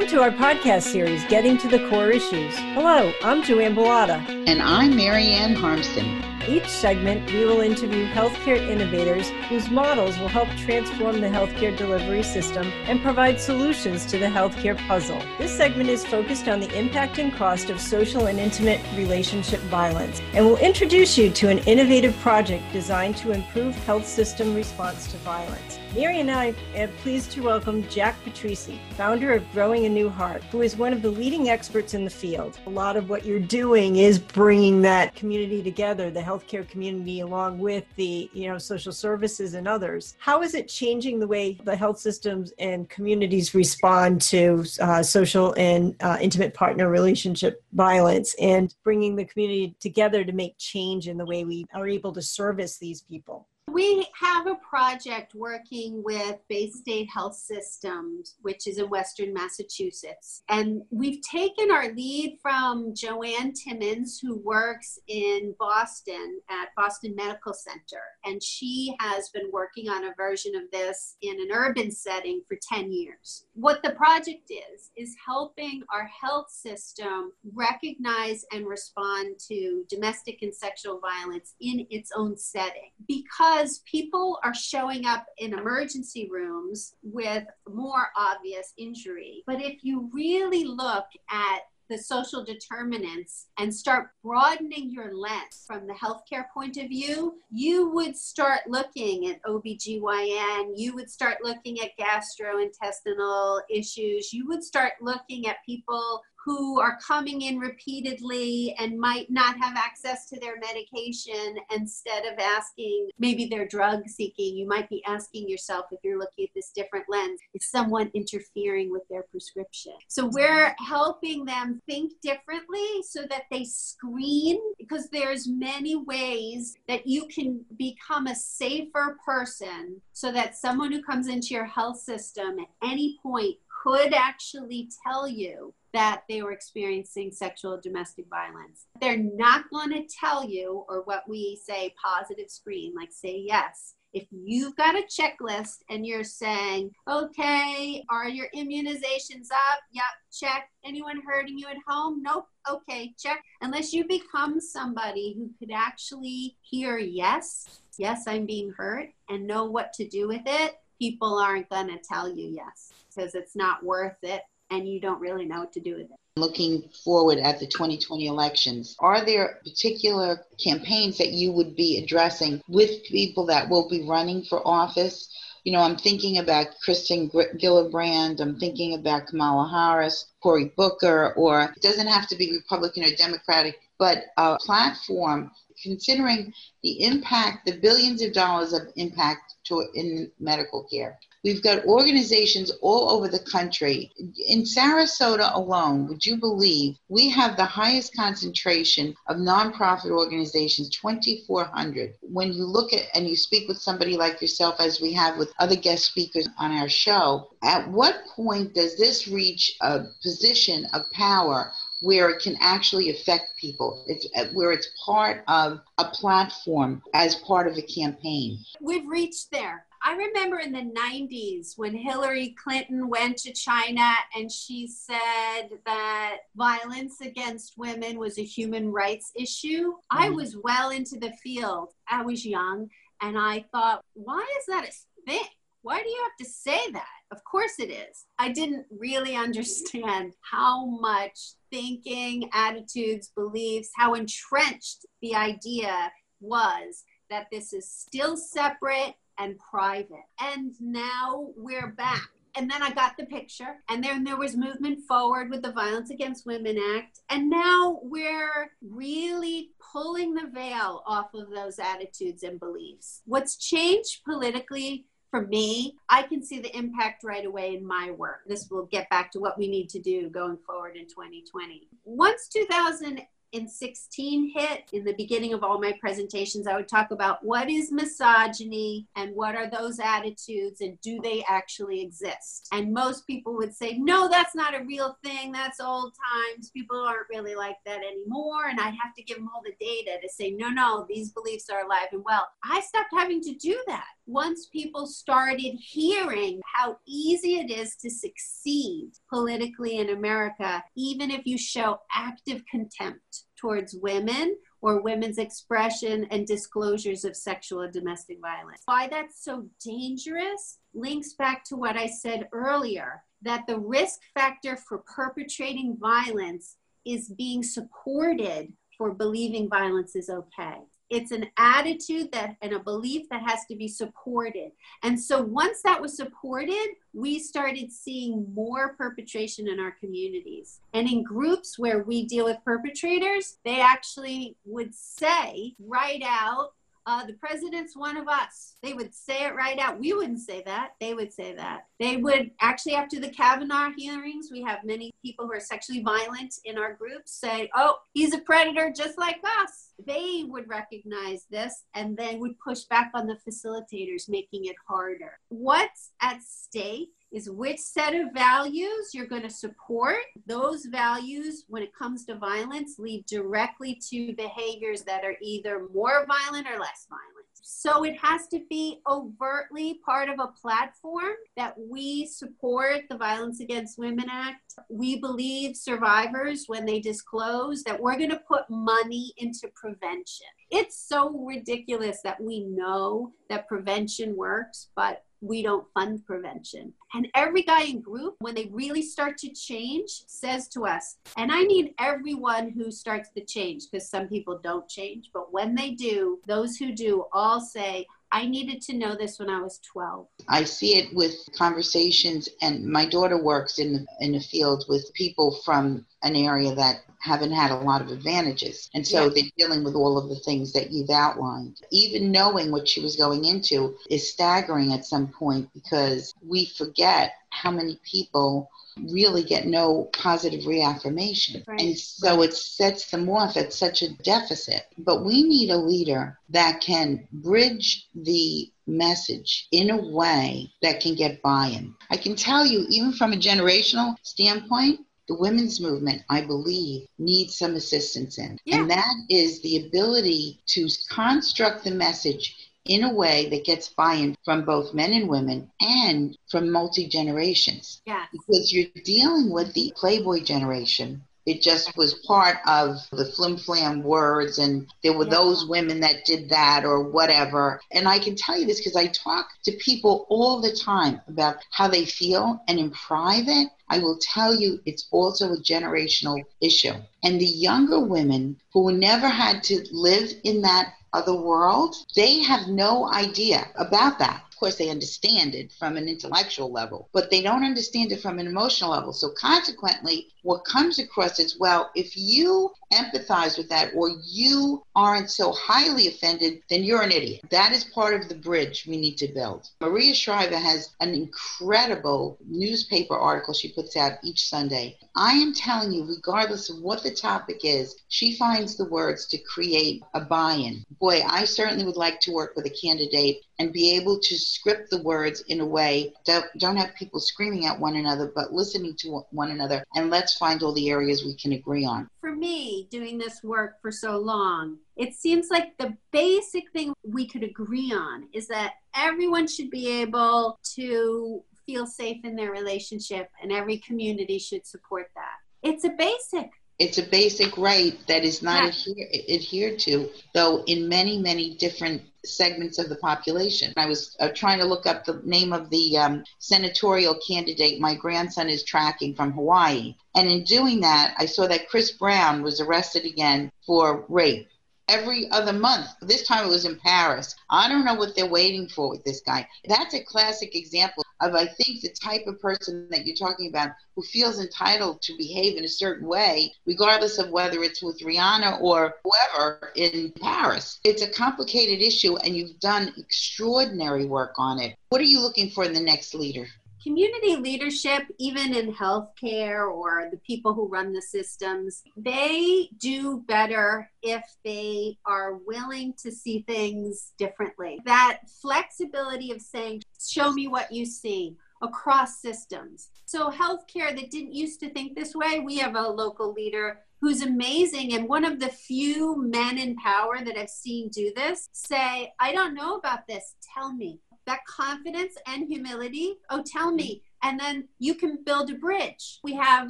Welcome to our podcast series, Getting to the Core Issues. Hello, I'm Joanne Bellata. And I'm Marianne Harmston. Each segment, we will interview healthcare innovators whose models will help transform the healthcare delivery system and provide solutions to the healthcare puzzle. This segment is focused on the impact and cost of social and intimate relationship violence and will introduce you to an innovative project designed to improve health system response to violence. Mary and I are pleased to welcome Jack Patrissi, founder of Growing a New Heart, who is one of the leading experts in the field. A lot of what you're doing is bringing that community together, the healthcare community, along with the you know social services and others. How is it changing the way the health systems and communities respond to uh, social and uh, intimate partner relationship violence, and bringing the community together to make change in the way we are able to service these people? We have a project working with Baystate Health Systems, which is in Western Massachusetts. And we've taken our lead from Joanne Timmons, who works in Boston at Boston Medical Center. And she has been working on a version of this in an urban setting for 10 years. What the project is, is helping our health system recognize and respond to domestic and sexual violence in its own setting. Because because people are showing up in emergency rooms with more obvious injury. But if you really look at the social determinants and start broadening your lens from the healthcare point of view, you would start looking at OBGYN, you would start looking at gastrointestinal issues, you would start looking at people who are coming in repeatedly and might not have access to their medication instead of asking maybe they're drug seeking you might be asking yourself if you're looking at this different lens is someone interfering with their prescription? So we're helping them think differently so that they screen because there's many ways that you can become a safer person so that someone who comes into your health system at any point could actually tell you that they were experiencing sexual domestic violence. They're not going to tell you, or what we say positive screen, like say yes. If you've got a checklist and you're saying, okay, are your immunizations up? Yep, check. Anyone hurting you at home? Nope. Okay, check. Unless you become somebody who could actually hear yes, yes, I'm being hurt, and know what to do with it, people aren't going to tell you yes because it's not worth it and you don't really know what to do with it. Looking forward at the 2020 elections, are there particular campaigns that you would be addressing with people that will be running for office? You know, I'm thinking about Kirsten Gillibrand, I'm thinking about Kamala Harris, Cory Booker, or it doesn't have to be Republican or Democratic, but a platform considering the impact, the billions of dollars of impact to in medical care. We've got organizations all over the country. In Sarasota alone, would you believe we have the highest concentration of nonprofit organizations, 2,400. When you look at and you speak with somebody like yourself, as we have with other guest speakers on our show, at what point does this reach a position of power where it can actually affect people. It's uh, where it's part of a platform as part of a campaign. We've reached there. I remember in the 90s when Hillary Clinton went to China and she said that violence against women was a human rights issue. Mm. I was well into the field. I was young and I thought, why is that a thing? Why do you have to say that? Of course it is. I didn't really understand how much thinking, attitudes, beliefs, how entrenched the idea was that this is still separate and private. And now we're back. And then I got the picture, and then there was movement forward with the Violence Against Women Act. And now we're really pulling the veil off of those attitudes and beliefs. What's changed politically for me, I can see the impact right away in my work. This will get back to what we need to do going forward in 2020. Once 2000 in 16 hit in the beginning of all my presentations i would talk about what is misogyny and what are those attitudes and do they actually exist? And most people would say no that's not a real thing. That's old times. People aren't really like that anymore. And i'd have to give them all the data to say no no these beliefs are alive and well. I stopped having to do that once people started hearing how easy it is to succeed politically in America, even if you show active contempt towards women or women's expression and disclosures of sexual and domestic violence. Why that's so dangerous links back to what I said earlier that the risk factor for perpetrating violence is being supported for believing violence is okay it's an attitude that and a belief that has to be supported. And so once that was supported we started seeing more perpetration in our communities. And in groups where we deal with perpetrators they actually would say right out uh, the president's one of us. They would say it right out. We wouldn't say that. They would say that. They would actually, after the Kavanaugh hearings, we have many people who are sexually violent in our groups say, oh, he's a predator just like us. They would recognize this and then would push back on the facilitators, making it harder. What's at stake is which set of values you're going to support. Those values, when it comes to violence, lead directly to behaviors that are either more violent or less violent. So it has to be overtly part of a platform that we support the Violence Against Women Act. We believe survivors, when they disclose, that we're going to put money into prevention. It's so ridiculous that we know that prevention works, but we don't fund prevention. And every guy in group, when they really start to change, says to us, and I need everyone who starts to change because some people don't change, but when they do, those who do all say, I needed to know this when I was 12. I see it with conversations, and my daughter works in the, in the field with people from an area that haven't had a lot of advantages. And so yeah. they're dealing with all of the things that you've outlined. Even knowing what she was going into is staggering at some point because we forget how many people really get no positive reaffirmation. Right. And so it sets them off at such a deficit. But we need a leader that can bridge the message in a way that can get buy in. I can tell you, even from a generational standpoint, the women's movement, I believe, needs some assistance in. Yeah. And that is the ability to construct the message in a way that gets buy-in from both men and women and from multi-generations. Yeah. Because you're dealing with the Playboy generation. It just was part of the flim flam words, and there were yeah. those women that did that or whatever. And I can tell you this because I talk to people all the time about how they feel, and in private, I will tell you it's also a generational issue. And the younger women who never had to live in that other world, they have no idea about that. Course, they understand it from an intellectual level, but they don't understand it from an emotional level. So, consequently, what comes across is well, if you empathize with that or you aren't so highly offended, then you're an idiot. That is part of the bridge we need to build. Maria Shriver has an incredible newspaper article she puts out each Sunday. I am telling you, regardless of what the topic is, she finds the words to create a buy in. Boy, I certainly would like to work with a candidate and be able to script the words in a way that don't have people screaming at one another, but listening to one another and let's let's find all the areas we can agree on. For me, doing this work for so long, it seems like the basic thing we could agree on is that everyone should be able to feel safe in their relationship, and every community should support that. It's a basic it's a basic right that is not adhere, adhered to, though in many, many different segments of the population. I was uh, trying to look up the name of the um, senatorial candidate my grandson is tracking from Hawaii. And in doing that, I saw that Chris Brown was arrested again for rape every other month. This time it was in Paris. I don't know what they're waiting for with this guy. That's a classic example of, I think, the type of person that you're talking about who feels entitled to behave in a certain way, regardless of whether it's with Rihanna or whoever in Paris. It's a complicated issue, and you've done extraordinary work on it. What are you looking for in the next leader? Community leadership, even in healthcare or the people who run the systems, they do better if they are willing to see things differently. That flexibility of saying, show me what you see across systems. So, healthcare that didn't used to think this way, we have a local leader who's amazing and one of the few men in power that I've seen do this say, I don't know about this, tell me that confidence and humility. Oh, tell me. And then you can build a bridge. We have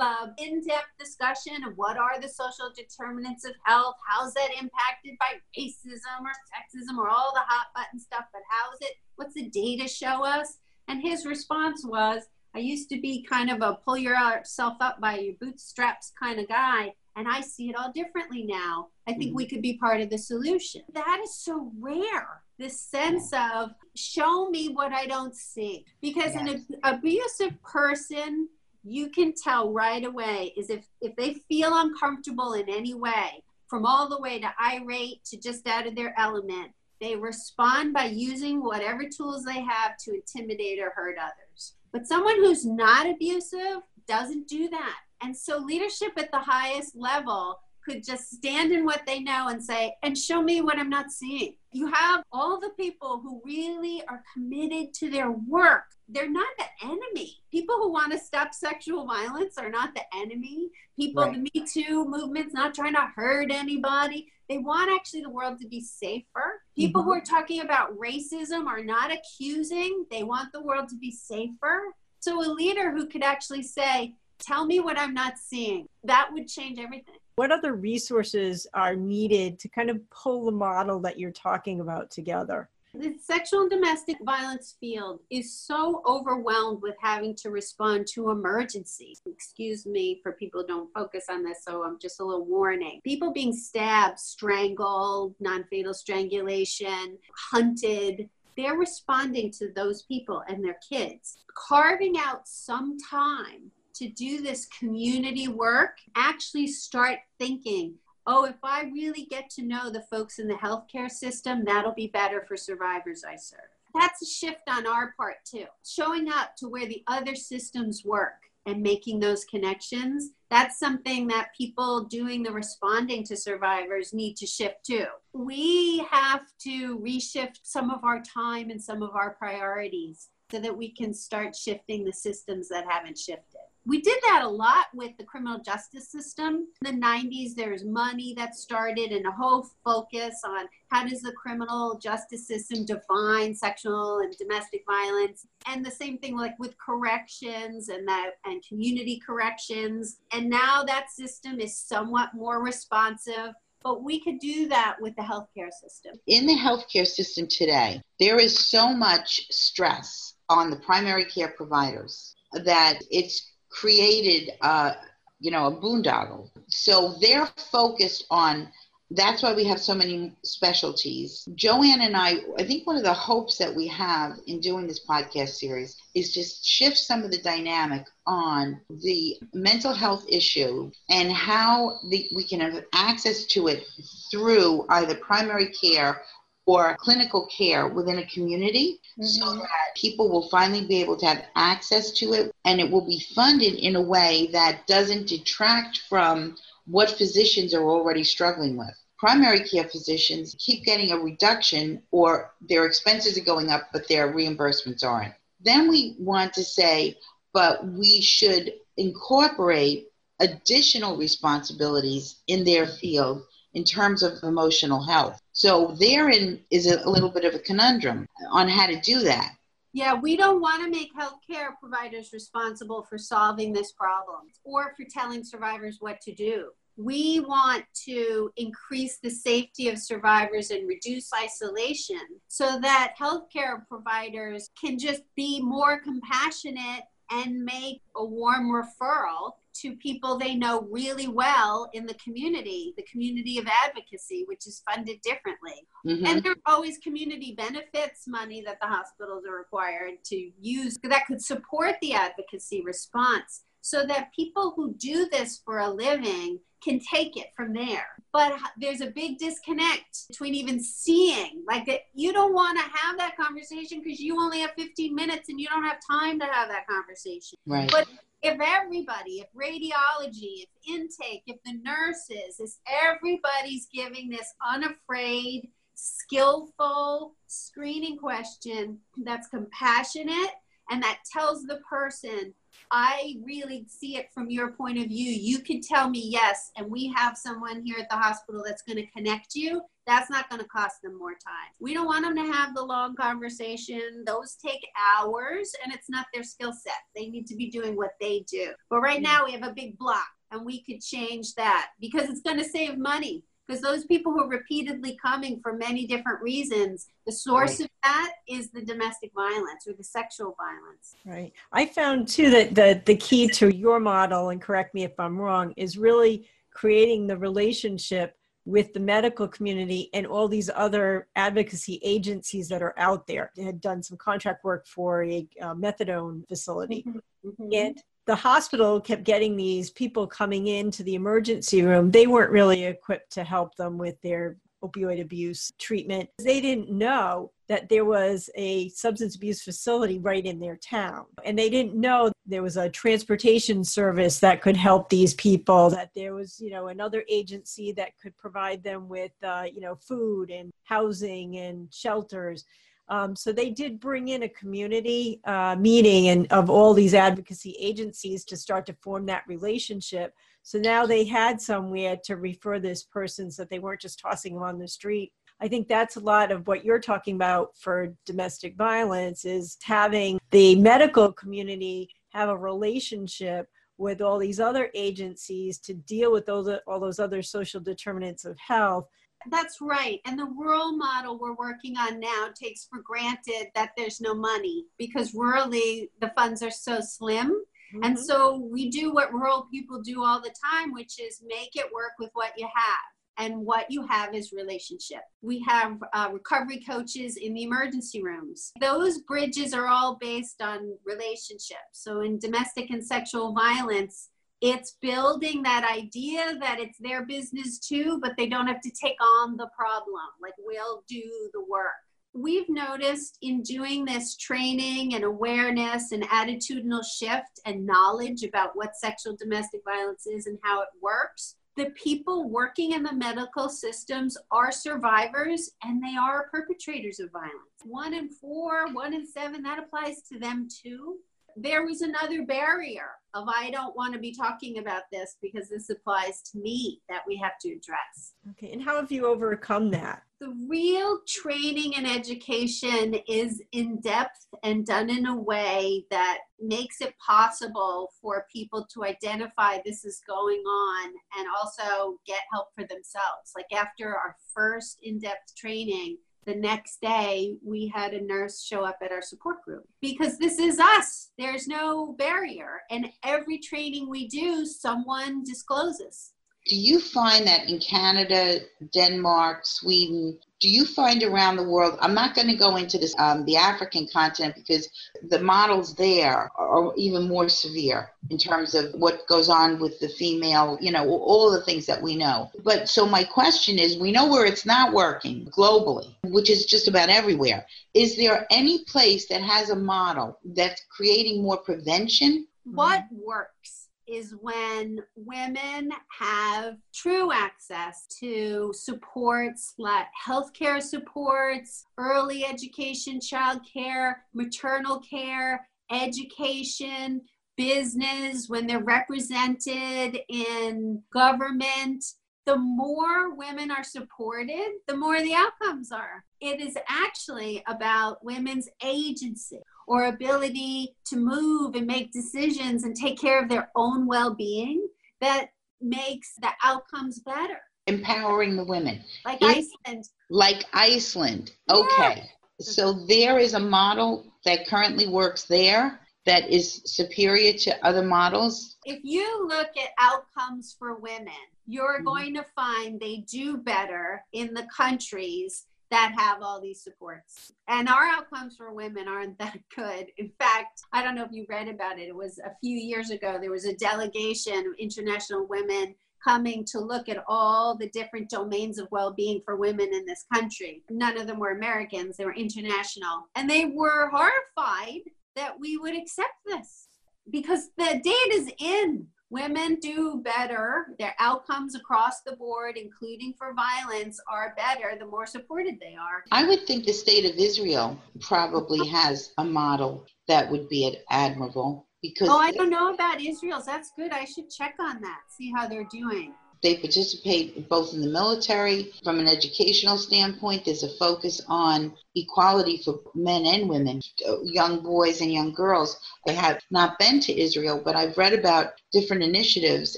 an in depth discussion of what are the social determinants of health, how's that impacted by racism or sexism or all the hot button stuff, but how's it, what's the data show us? And his response was, I used to be kind of a pull yourself up by your bootstraps kind of guy, and I see it all differently now. I think mm-hmm. we could be part of the solution. That is so rare this sense of show me what I don't see. Because yes. an abusive person, you can tell right away is if, if they feel uncomfortable in any way, from all the way to irate to just out of their element, they respond by using whatever tools they have to intimidate or hurt others. But someone who's not abusive doesn't do that. And so leadership at the highest level could just stand in what they know and say, and show me what I'm not seeing. You have all the people who really are committed to their work. They're not the enemy. People who want to stop sexual violence are not the enemy. People, right. the Me Too movement's not trying to hurt anybody. They want actually the world to be safer. People mm-hmm. who are talking about racism are not accusing, they want the world to be safer. So, a leader who could actually say, Tell me what I'm not seeing, that would change everything what other resources are needed to kind of pull the model that you're talking about together? The sexual and domestic violence field is so overwhelmed with having to respond to emergencies. Excuse me for people don't focus on this, so I'm just a little warning. People being stabbed, strangled, non fatal strangulation, hunted, they're responding to those people and their kids. Carving out some time to do this community work, actually start thinking, oh, if I really get to know the folks in the healthcare system, that'll be better for survivors I serve. That's a shift on our part too. Showing up to where the other systems work and making those connections. That's something that people doing the responding to survivors need to shift to. We have to reshift some of our time and some of our priorities so that we can start shifting the systems that haven't shifted we did that a lot with the criminal justice system. In the 90s, there's money that started and a whole focus on how does the criminal justice system define sexual and domestic violence. And the same thing like with corrections and that and community corrections. And now that system is somewhat more responsive but we could do that with the healthcare system. In the healthcare system today, there is so much stress on the primary care providers that it's created, uh, you know, a boondoggle. So they're focused on. That's why we have so many specialties. Joanne and I, I think one of the hopes that we have in doing this podcast series is just shift some of the dynamic on the mental health issue and how the, we can have access to it through either primary care or clinical care within a community mm-hmm. so that people will finally be able to have access to it and it will be funded in a way that doesn't detract from what physicians are already struggling with. Primary care physicians keep getting a reduction or their expenses are going up, but their reimbursements aren't. Then we want to say, but we should incorporate additional responsibilities in their field in terms of emotional health. So therein is a little bit of a conundrum on how to do that. Yeah, we don't want to make healthcare providers responsible for solving this problem or for telling survivors what to do. We want to increase the safety of survivors and reduce isolation so that healthcare providers can just be more compassionate and make a warm referral to people they know really well in the community, the community of advocacy, which is funded differently. Mm-hmm. And there are always community benefits money that the hospitals are required to use that could support the advocacy response so that people who do this for a living can take it from there. But there's a big disconnect between even seeing, like, that you don't want to have that conversation because you only have 15 minutes and you don't have time to have that conversation. Right. But if everybody, if radiology, if intake, if the nurses, if everybody's giving this unafraid, skillful screening question that's compassionate and that tells the person I really see it from your point of view. You could tell me yes, and we have someone here at the hospital that's going to connect you. That's not going to cost them more time. We don't want them to have the long conversation. Those take hours, and it's not their skill set. They need to be doing what they do. But right now, we have a big block, and we could change that because it's going to save money because those people who are repeatedly coming for many different reasons the source right. of that is the domestic violence or the sexual violence right i found too that the, the key to your model and correct me if i'm wrong is really creating the relationship with the medical community and all these other advocacy agencies that are out there. They had done some contract work for a uh, methadone facility. Mm-hmm. mm-hmm. And the hospital kept getting these people coming into the emergency room. They weren't really equipped to help them with their opioid abuse treatment. They didn't know that there was a substance abuse facility right in their town. And they didn't know there was a transportation service that could help these people, that there was, you know, another agency that could provide them with, uh, you know, food and housing and shelters. Um, so they did bring in a community uh, meeting and of all these advocacy agencies to start to form that relationship. So now they had somewhere to refer this person so that they weren't just tossing them on the street. I think that's a lot of what you're talking about for domestic violence is having the medical community have a relationship with all these other agencies to deal with those all those other social determinants of health that's right. And the rural model we're working on now takes for granted that there's no money because rurally the funds are so slim. Mm-hmm. And so we do what rural people do all the time, which is make it work with what you have. And what you have is relationship. We have uh, recovery coaches in the emergency rooms. Those bridges are all based on relationships. So in domestic and sexual violence, it's building that idea that it's their business too, but they don't have to take on the problem. Like we'll do the work. We've noticed in doing this training and awareness and attitudinal shift and knowledge about what sexual domestic violence is and how it works, the people working in the medical systems are survivors and they are perpetrators of violence. One in four, one in seven, that applies to them too there was another barrier of I don't want to be talking about this because this applies to me that we have to address. Okay, and how have you overcome that? The real training and education is in depth and done in a way that makes it possible for people to identify this is going on and also get help for themselves. Like after our first in depth training, the next day we had a nurse show up at our support group. Because this is us. There's no barrier. And every training we do someone discloses. Do you find that in Canada, Denmark, Sweden, do you find around the world? I'm not going to go into this, um, the African continent, because the models there are even more severe in terms of what goes on with the female, you know, all the things that we know. But so my question is we know where it's not working globally, which is just about everywhere. Is there any place that has a model that's creating more prevention? What works? Is when women have true access to supports like healthcare supports, early education, child care, maternal care, education, business, when they're represented in government. The more women are supported, the more the outcomes are. It is actually about women's agency or ability to move and make decisions and take care of their own well-being that makes the outcomes better. Empowering the women. Like iceland. like iceland. Okay. So there is a model that currently works there that is superior to other models. If you look at outcomes for women you're mm-hmm. going to find they do better in the countries that have all these supports. And our outcomes for women aren't that good. In fact, I don't know if you read about it. It was a few years ago, there was a delegation of international women coming to look at all the different domains of well being for women in this country. None of them were Americans, they were international. And they were horrified that we would accept this because the data is in women do better. Their outcomes across the board, including for violence, are better the more supported they are. I would think the state of Israel probably has a model that would be admirable because. Oh, I don't know about Israel's. That's good. I should check on that, see how they're doing. They participate both in the military. From an educational standpoint, there's a focus on equality for men and women, young boys and young girls. I have not been to Israel, but I've read about different initiatives.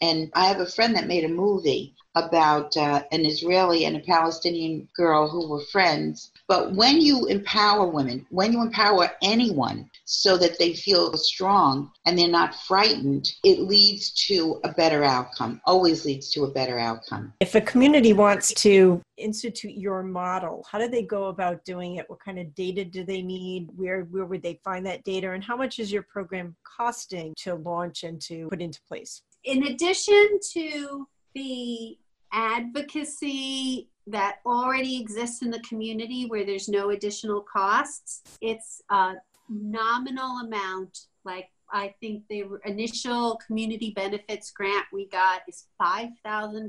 And I have a friend that made a movie about uh, an Israeli and a Palestinian girl who were friends. But when you empower women, when you empower anyone so that they feel strong and they're not frightened, it leads to a better outcome, always leads to a better outcome. If a community wants to institute your model, how do they go about doing it? What kind of data do they need? Where, where would they find that data? And how much is your program costing to launch and to put into place? In addition to the advocacy that already exists in the community where there's no additional costs. It's a nominal amount, like I think the initial community benefits grant we got is $5,000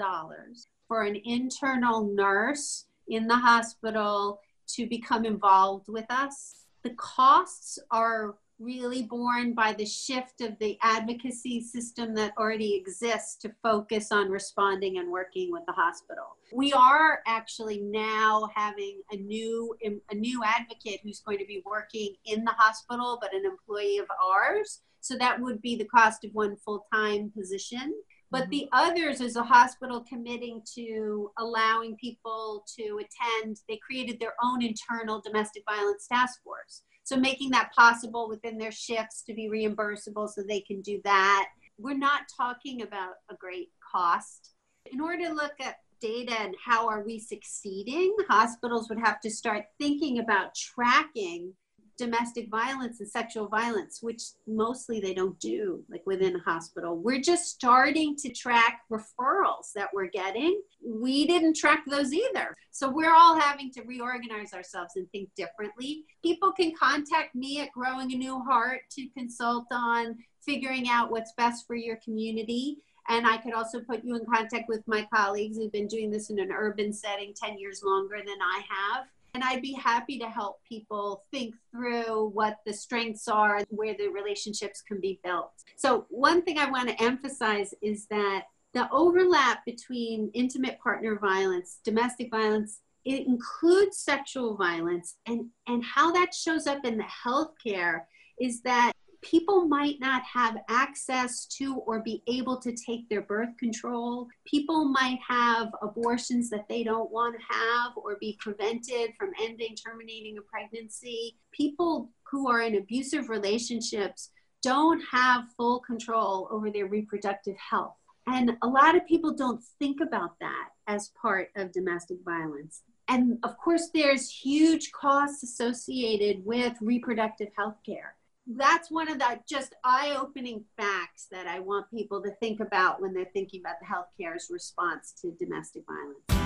for an internal nurse in the hospital to become involved with us. The costs are really born by the shift of the advocacy system that already exists to focus on responding and working with the hospital. We are actually now having a new a new advocate who's going to be working in the hospital but an employee of ours. So that would be the cost of one full-time position. But the mm-hmm. others is a hospital committing to allowing people to attend. They created their own internal domestic violence task force. So making that possible within their shifts to be reimbursable so they can do that. We're not talking about a great cost. In order to look at data and how are we succeeding, hospitals would have to start thinking about tracking domestic violence and sexual violence, which mostly they don't do, like within a hospital. We're just starting to track referrals that we're getting. We didn't track those either. So we're all having to reorganize ourselves and think differently. People can contact me at Growing a New Heart to consult on figuring out what's best for your community. And I could also put you in contact with my colleagues who've been doing this in an urban setting 10 years longer than I have and I'd be happy to help people think through what the strengths are where the relationships can be built. So, one thing I want to emphasize is that the overlap between intimate partner violence, domestic violence, it includes sexual violence, and, and how that shows up in the healthcare is that people might not have access to or be able to take their birth control. People might have abortions that they don't want to have or be prevented from ending, terminating a pregnancy. People who are in abusive relationships don't have full control over their reproductive health. And a lot of people don't think about that as part of domestic violence. And of course, there's huge costs associated with reproductive health care that's one of the just eye-opening facts that I want people to think about when they're thinking about the healthcare's response to domestic violence.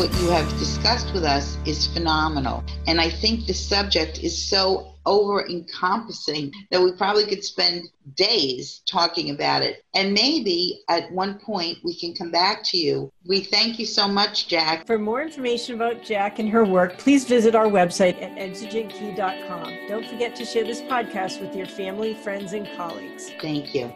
What you have discussed with us is phenomenal. And I think the subject is so over encompassing that we probably could spend days talking about it. And maybe at one point we can come back to you. We thank you so much, Jack. For more information about Jack and her work, please visit our website at exigentkey.com. Don't forget to share this podcast with your family, friends, and colleagues. Thank you.